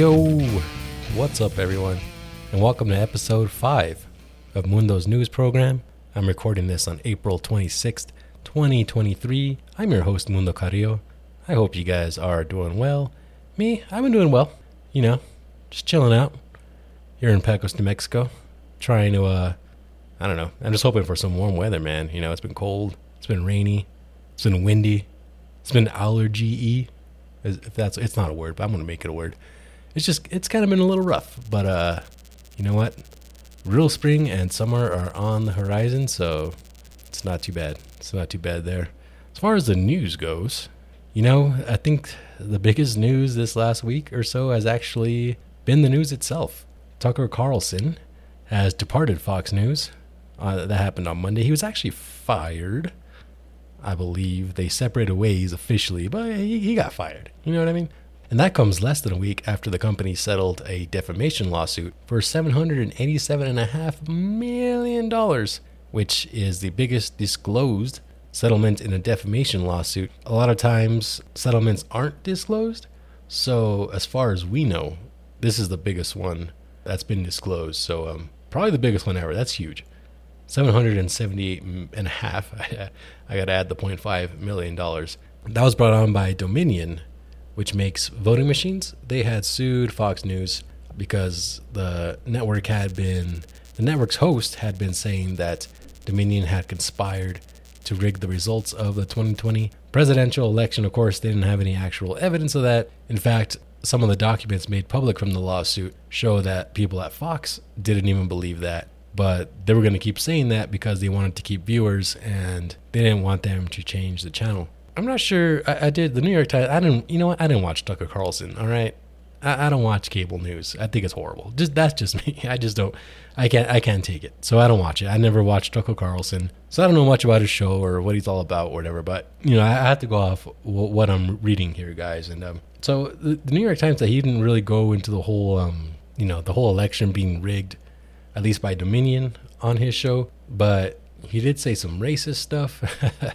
Yo, what's up, everyone? And welcome to episode 5 of Mundo's news program. I'm recording this on April 26th, 2023. I'm your host, Mundo Carrillo. I hope you guys are doing well. Me, I've been doing well. You know, just chilling out here in Pecos, New Mexico. Trying to, uh, I don't know. I'm just hoping for some warm weather, man. You know, it's been cold, it's been rainy, it's been windy, it's been allergy. If that's, it's not a word, but I'm to make it a word. It's just, it's kind of been a little rough. But, uh, you know what? Real spring and summer are on the horizon, so it's not too bad. It's not too bad there. As far as the news goes, you know, I think the biggest news this last week or so has actually been the news itself. Tucker Carlson has departed Fox News. Uh, that happened on Monday. He was actually fired. I believe they separated ways officially, but he, he got fired. You know what I mean? And that comes less than a week after the company settled a defamation lawsuit for $787.5 million, which is the biggest disclosed settlement in a defamation lawsuit. A lot of times, settlements aren't disclosed. So, as far as we know, this is the biggest one that's been disclosed. So, um, probably the biggest one ever. That's huge. 778 and a half. I got to add the 0.5 million dollars. That was brought on by Dominion, which makes voting machines. They had sued Fox News because the network had been the network's host had been saying that Dominion had conspired to rig the results of the 2020 presidential election. Of course, they didn't have any actual evidence of that. In fact, some of the documents made public from the lawsuit show that people at Fox didn't even believe that. But they were going to keep saying that because they wanted to keep viewers and they didn't want them to change the channel. I'm not sure. I, I did the New York Times. I didn't. You know what? I didn't watch Tucker Carlson. All right. I, I don't watch cable news. I think it's horrible. Just that's just me. I just don't. I can't. I can't take it. So I don't watch it. I never watched Tucker Carlson. So I don't know much about his show or what he's all about or whatever. But you know, I, I have to go off w- what I'm reading here, guys. And um, so the, the, New York Times that he didn't really go into the whole, um, you know, the whole election being rigged, at least by Dominion on his show. But he did say some racist stuff.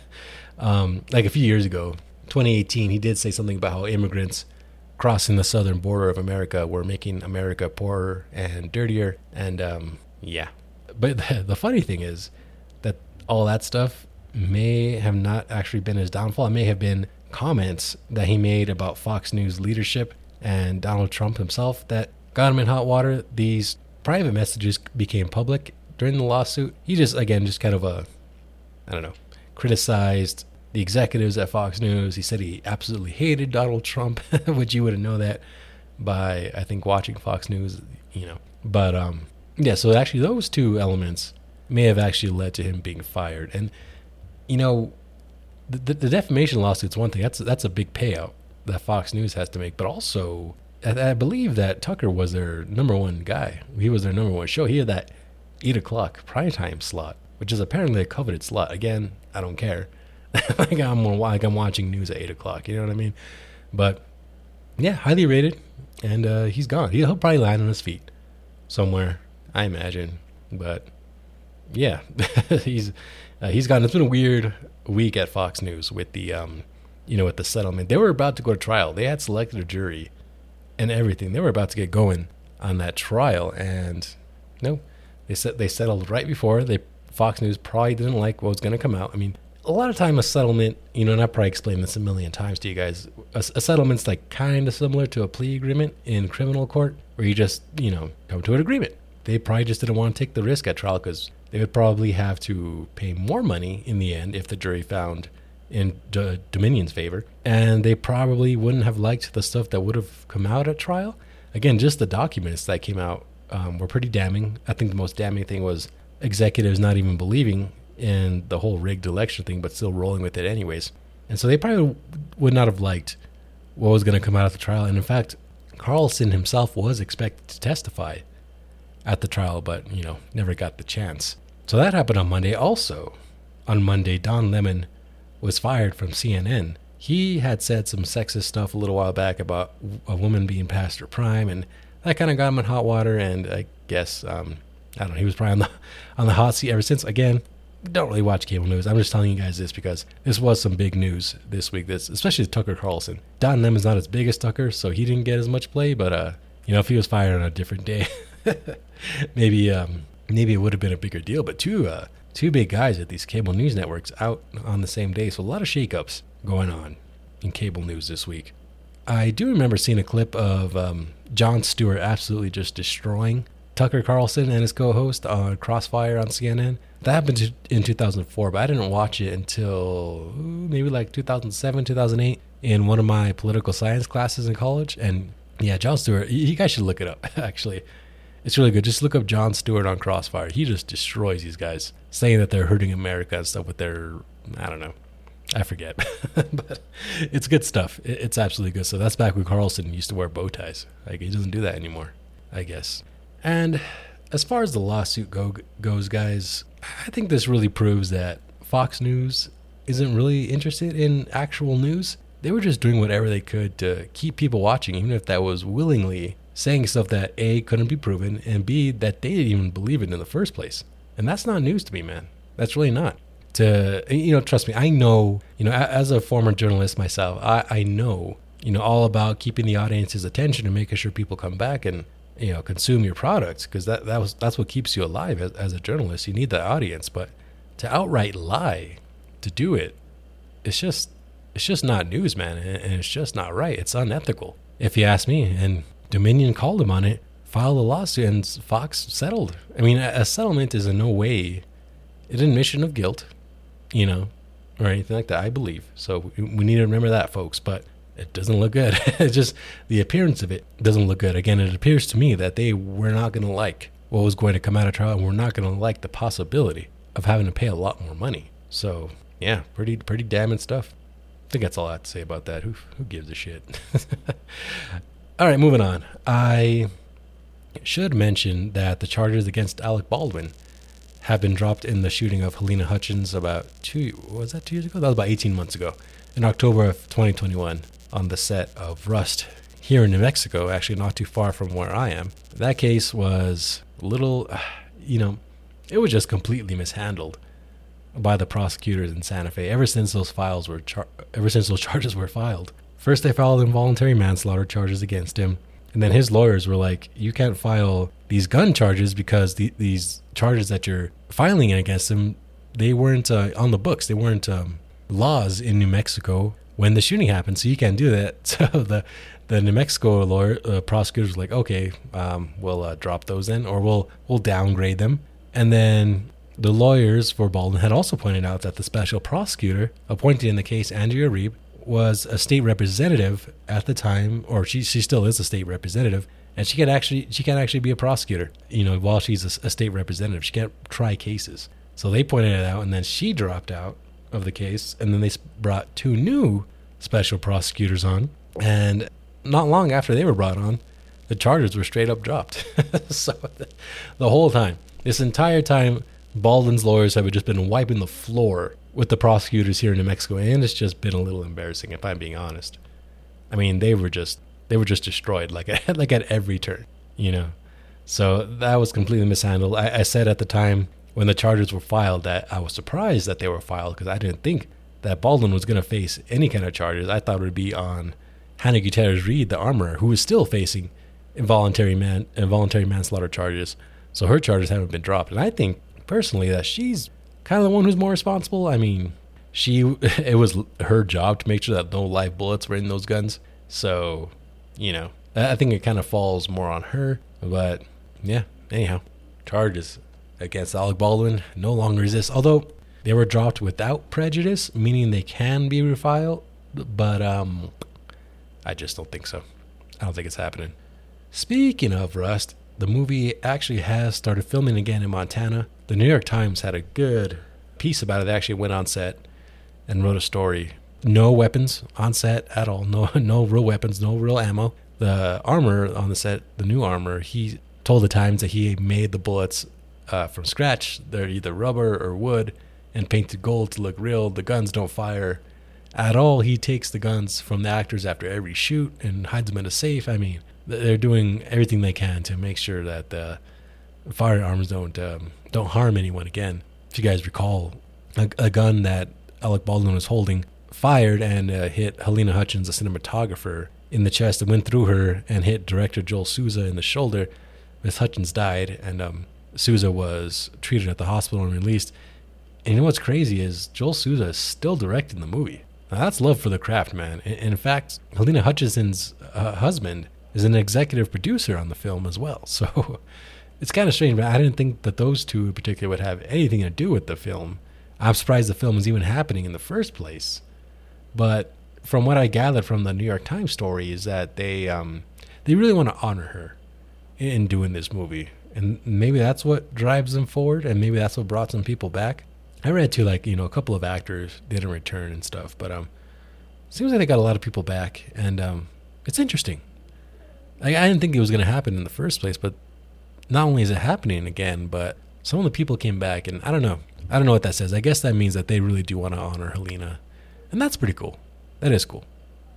um, like a few years ago, 2018, he did say something about how immigrants crossing the southern border of America were making America poorer and dirtier. And um, yeah, but the, the, funny thing is that all that stuff may have not actually been his downfall. It may have been comments that he made about Fox News leadership and Donald Trump himself that got him in hot water. These private messages became public during the lawsuit. He just, again, just kind of a, I don't know, criticized the executives at Fox News. He said he absolutely hated Donald Trump, which you wouldn't know that by I think watching Fox News, you know. But um, yeah, so actually those two elements may have actually led to him being fired. And you know, the, the, the defamation lawsuit's one thing. That's that's a big payout that Fox News has to make, but also I, I believe that Tucker was their number one guy. He was their number one show. He had that eight o'clock primetime slot, which is apparently a coveted slot. Again, I don't care. like I'm like I'm watching news at eight o'clock. You know what I mean? But yeah, highly rated, and uh, he's gone. He'll probably land on his feet somewhere, I imagine. But yeah, he's uh, he's gone. It's been a weird week at Fox News with the um, you know, with the settlement. They were about to go to trial. They had selected a jury and everything. They were about to get going on that trial, and no, they said they settled right before. They Fox News probably didn't like what was going to come out. I mean, a lot of time a settlement, you know, and I probably explained this a million times to you guys. A, a settlement's like kind of similar to a plea agreement in criminal court, where you just, you know, come to an agreement. They probably just didn't want to take the risk at trial because they would probably have to pay more money in the end if the jury found in D- Dominion's favor, and they probably wouldn't have liked the stuff that would have come out at trial. Again, just the documents that came out um, were pretty damning. I think the most damning thing was executives not even believing in the whole rigged election thing, but still rolling with it anyways. And so they probably would not have liked what was going to come out of the trial. And in fact, Carlson himself was expected to testify at the trial, but, you know, never got the chance. So that happened on Monday. Also, on Monday, Don Lemon was fired from CNN. He had said some sexist stuff a little while back about a woman being past her prime, and that kind of got him in hot water. And I guess um, I don't know. He was probably on the on the hot seat ever since. Again, don't really watch cable news. I'm just telling you guys this because this was some big news this week. This, especially Tucker Carlson. Don Lemon's not as big as Tucker, so he didn't get as much play. But uh, You know, if he was fired on a different day, maybe um, maybe it would have been a bigger deal. But two uh, two big guys at these cable news networks out on the same day, so a lot of shakeups going on in cable news this week. I do remember seeing a clip of um, Jon Stewart absolutely just destroying Tucker Carlson and his co-host on Crossfire on CNN. That happened in 2004, but I didn't watch it until maybe like 2007, 2008 in one of my political science classes in college. And yeah, Jon Stewart, you guys should look it up. Actually, it's really good. Just look up Jon Stewart on Crossfire. He just destroys these guys, saying that they're hurting America and stuff with their I don't know. I forget, but it's good stuff. It's absolutely good. So that's back when Carlson used to wear bow ties. Like he doesn't do that anymore, I guess. And as far as the lawsuit go, goes, guys, I think this really proves that Fox News isn't really interested in actual news. They were just doing whatever they could to keep people watching, even if that was willingly saying stuff that A, couldn't be proven, and B, that they didn't even believe it in the first place. And that's not news to me, man. That's really not. To, you know, trust me, I know, you know, as a former journalist myself, I, I know, you know, all about keeping the audience's attention and making sure people come back and you know consume your products because that that was that's what keeps you alive as, as a journalist. You need the audience, but to outright lie, to do it, it's just it's just not news, man, and it's just not right. It's unethical, if you ask me. And Dominion called him on it, filed a lawsuit, and Fox settled. I mean, a settlement is in no way an admission of guilt, you know, or anything like that. I believe so. We need to remember that, folks. But it doesn't look good. it's just the appearance of it doesn't look good. Again, it appears to me that they were not going to like what was going to come out of trial, and we're not going to like the possibility of having to pay a lot more money. So, yeah, pretty pretty damning stuff. I think that's all I have to say about that. Who who gives a shit? all right, moving on. I should mention that the charges against Alec Baldwin have been dropped in the shooting of Halyna Hutchins about two was that two years ago? That was about eighteen months ago, in October of 2021 on the set of Rust here in New Mexico, actually not too far from where I am. That case was little, you know, it was just completely mishandled by the prosecutors in Santa Fe ever since those files were char- ever since those charges were filed. First they filed involuntary manslaughter charges against him, and then his lawyers were like, "You can't file these gun charges because the, these charges that you're filing against him, they weren't uh, on the books. They weren't um, laws in New Mexico when the shooting happened, so you can't do that. So the the New Mexico lawyer uh, prosecutors were like, okay, um, we'll uh, drop those in, or we'll we'll downgrade them. And then the lawyers for Baldwin had also pointed out that the special prosecutor appointed in the case, Andrea Reeb, was a state representative at the time, or she she still is a state representative, and she can actually she can't actually be a prosecutor. You know, while she's a, a state representative, she can't try cases. So they pointed it out, and then she dropped out of the case, and then they brought two new special prosecutors on, and not long after they were brought on, the charges were straight up dropped. so the, the whole time, this entire time, Baldwin's lawyers have just been wiping the floor with the prosecutors here in New Mexico, and it's just been a little embarrassing, if I'm being honest. I mean, they were just they were just destroyed, like at, like at every turn, you know. So that was completely mishandled. I, I said at the time when the charges were filed that I was surprised that they were filed because I didn't think that Baldwin was going to face any kind of charges. I thought it would be on Hannah Gutierrez Reed, the armorer, who is still facing involuntary man involuntary manslaughter charges. So her charges haven't been dropped, and I think personally that she's kind of the one who's more responsible. I mean, she it was her job to make sure that no live bullets were in those guns. So, you know, I think it kind of falls more on her. But yeah, anyhow, charges against Alec Baldwin no longer exists, Although they were dropped without prejudice, meaning they can be refiled, but um, I just don't think so. I don't think it's happening. Speaking of Rust, the movie actually has started filming again in Montana. The New York Times had a good piece about it. They actually went on set and wrote a story. No weapons on set at all. No, no real weapons. No real ammo. The armor on the set, the new armor, he told the Times that he made the bullets uh, from scratch. They're either rubber or wood and painted gold to look real. The guns don't fire at all. He takes the guns from the actors after every shoot and hides them in a safe. I mean, they're doing everything they can to make sure that the firearms don't um, don't harm anyone again. If you guys recall, a, a gun that Alec Baldwin was holding fired and uh, hit Halyna Hutchins, a cinematographer, in the chest and went through her and hit director Joel Souza in the shoulder. Miss Hutchins died, and um, Souza was treated at the hospital and released. And you know what's crazy is Joel Souza is still directing the movie. Now that's love for the craft, man. In, fact, Halyna Hutchinson's uh, husband is an executive producer on the film as well. So it's kind of strange, but I didn't think that those two in particular would have anything to do with the film. I'm surprised the film was even happening in the first place. But from what I gathered from the New York Times story is that they um, they really want to honor her in doing this movie, and maybe that's what drives them forward, and maybe that's what brought some people back. I read too, like you know, a couple of actors didn't return and stuff, but um, seems like they got a lot of people back, and um, it's interesting. Like, I didn't think it was going to happen in the first place, but not only is it happening again, but some of the people came back, and I don't know. I don't know what that says. I guess that means that they really do want to honor Halyna and that's pretty cool. That is cool,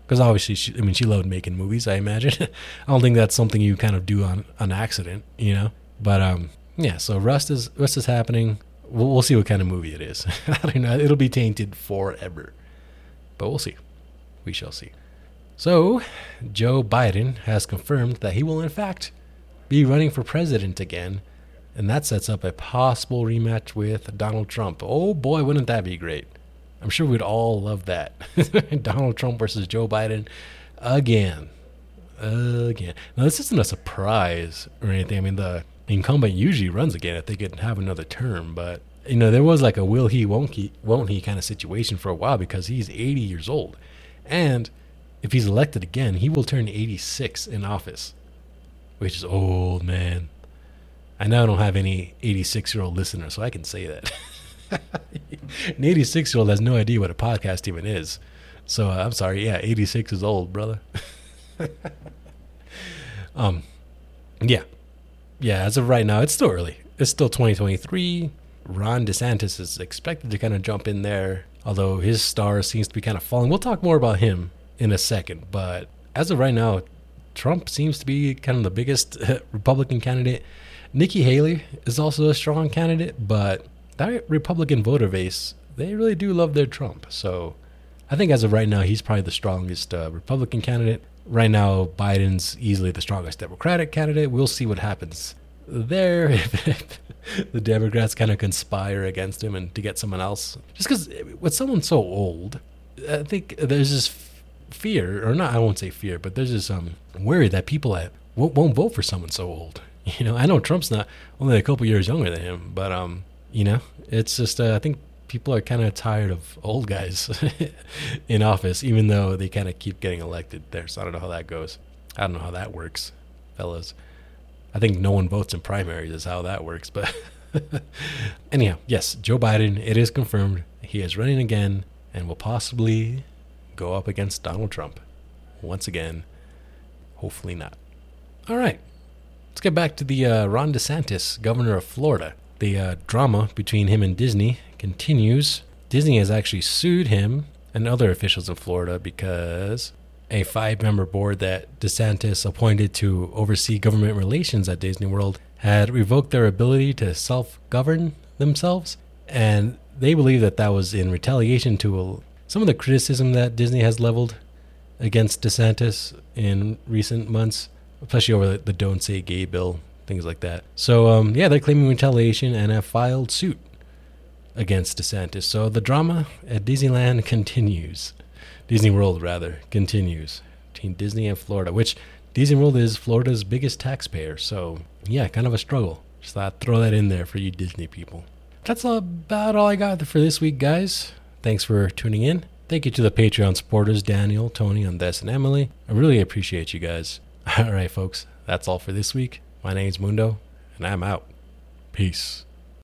because obviously, she, I mean, she loved making movies. I imagine. I don't think that's something you kind of do on an accident, you know. But um, yeah. So Rust is Rust is happening. We'll, we'll see what kind of movie it is. I don't know. It'll be tainted forever, but we'll see. We shall see. So, Joe Biden has confirmed that he will, in fact, be running for president again, and that sets up a possible rematch with Donald Trump. Oh boy, wouldn't that be great! I'm sure we'd all love that. Donald Trump versus Joe Biden again. Again. Now, this isn't a surprise or anything. I mean, the incumbent usually runs again if they could have another term, but you know, there was like a will he, won't he, won't he kind of situation for a while because he's 80 years old. And if he's elected again, he will turn 86 in office, which is old, man. I now don't have any 86 year old listeners, so I can say that. An 86 year old has no idea what a podcast even is. So uh, I'm sorry. Yeah, 86 is old, brother. um, yeah. Yeah, as of right now, it's still early. It's still 2023. Ron DeSantis is expected to kind of jump in there, although his star seems to be kind of falling. We'll talk more about him in a second. But as of right now, Trump seems to be kind of the biggest Republican candidate. Nikki Haley is also a strong candidate, but that Republican voter base, they really do love their Trump. So I think as of right now, he's probably the strongest uh, Republican candidate. Right now, Biden's easily the strongest Democratic candidate. We'll see what happens there if the Democrats kind of conspire against him and to get someone else. Just because with someone so old, I think there's this fear, or not, I won't say fear, but there's this um, worry that people have, won't, won't vote for someone so old. You know, I know Trump's not only a couple years younger than him, but um, you know, it's just uh, I think people are kind of tired of old guys in office, even though they kind of keep getting elected there. So I don't know how that goes. I don't know how that works, fellas. I think no one votes in primaries is how that works. But anyhow, yes, Joe Biden. It is confirmed he is running again and will possibly go up against Donald Trump once again. Hopefully not. All right. Let's get back to the uh, Ron DeSantis, governor of Florida. The uh, drama between him and Disney continues. Disney has actually sued him and other officials in Florida because a five member board that DeSantis appointed to oversee government relations at Disney World had revoked their ability to self govern themselves. And they believe that that was in retaliation to some of the criticism that Disney has leveled against DeSantis in recent months, especially over the, the Don't Say Gay bill, things like that. So, um, yeah, they're claiming retaliation and have filed suit against DeSantis. So the drama at Disneyland continues. Disney World, rather, continues between Disney and Florida, which Disney World is Florida's biggest taxpayer. So, yeah, kind of a struggle. Just thought I'd throw that in there for you Disney people. That's about all I got for this week, guys. Thanks for tuning in. Thank you to the Patreon supporters, Daniel, Tony, Andes, and Emily. I really appreciate you guys. All right, folks, that's all for this week. My name's Mundo, and I'm out. Peace.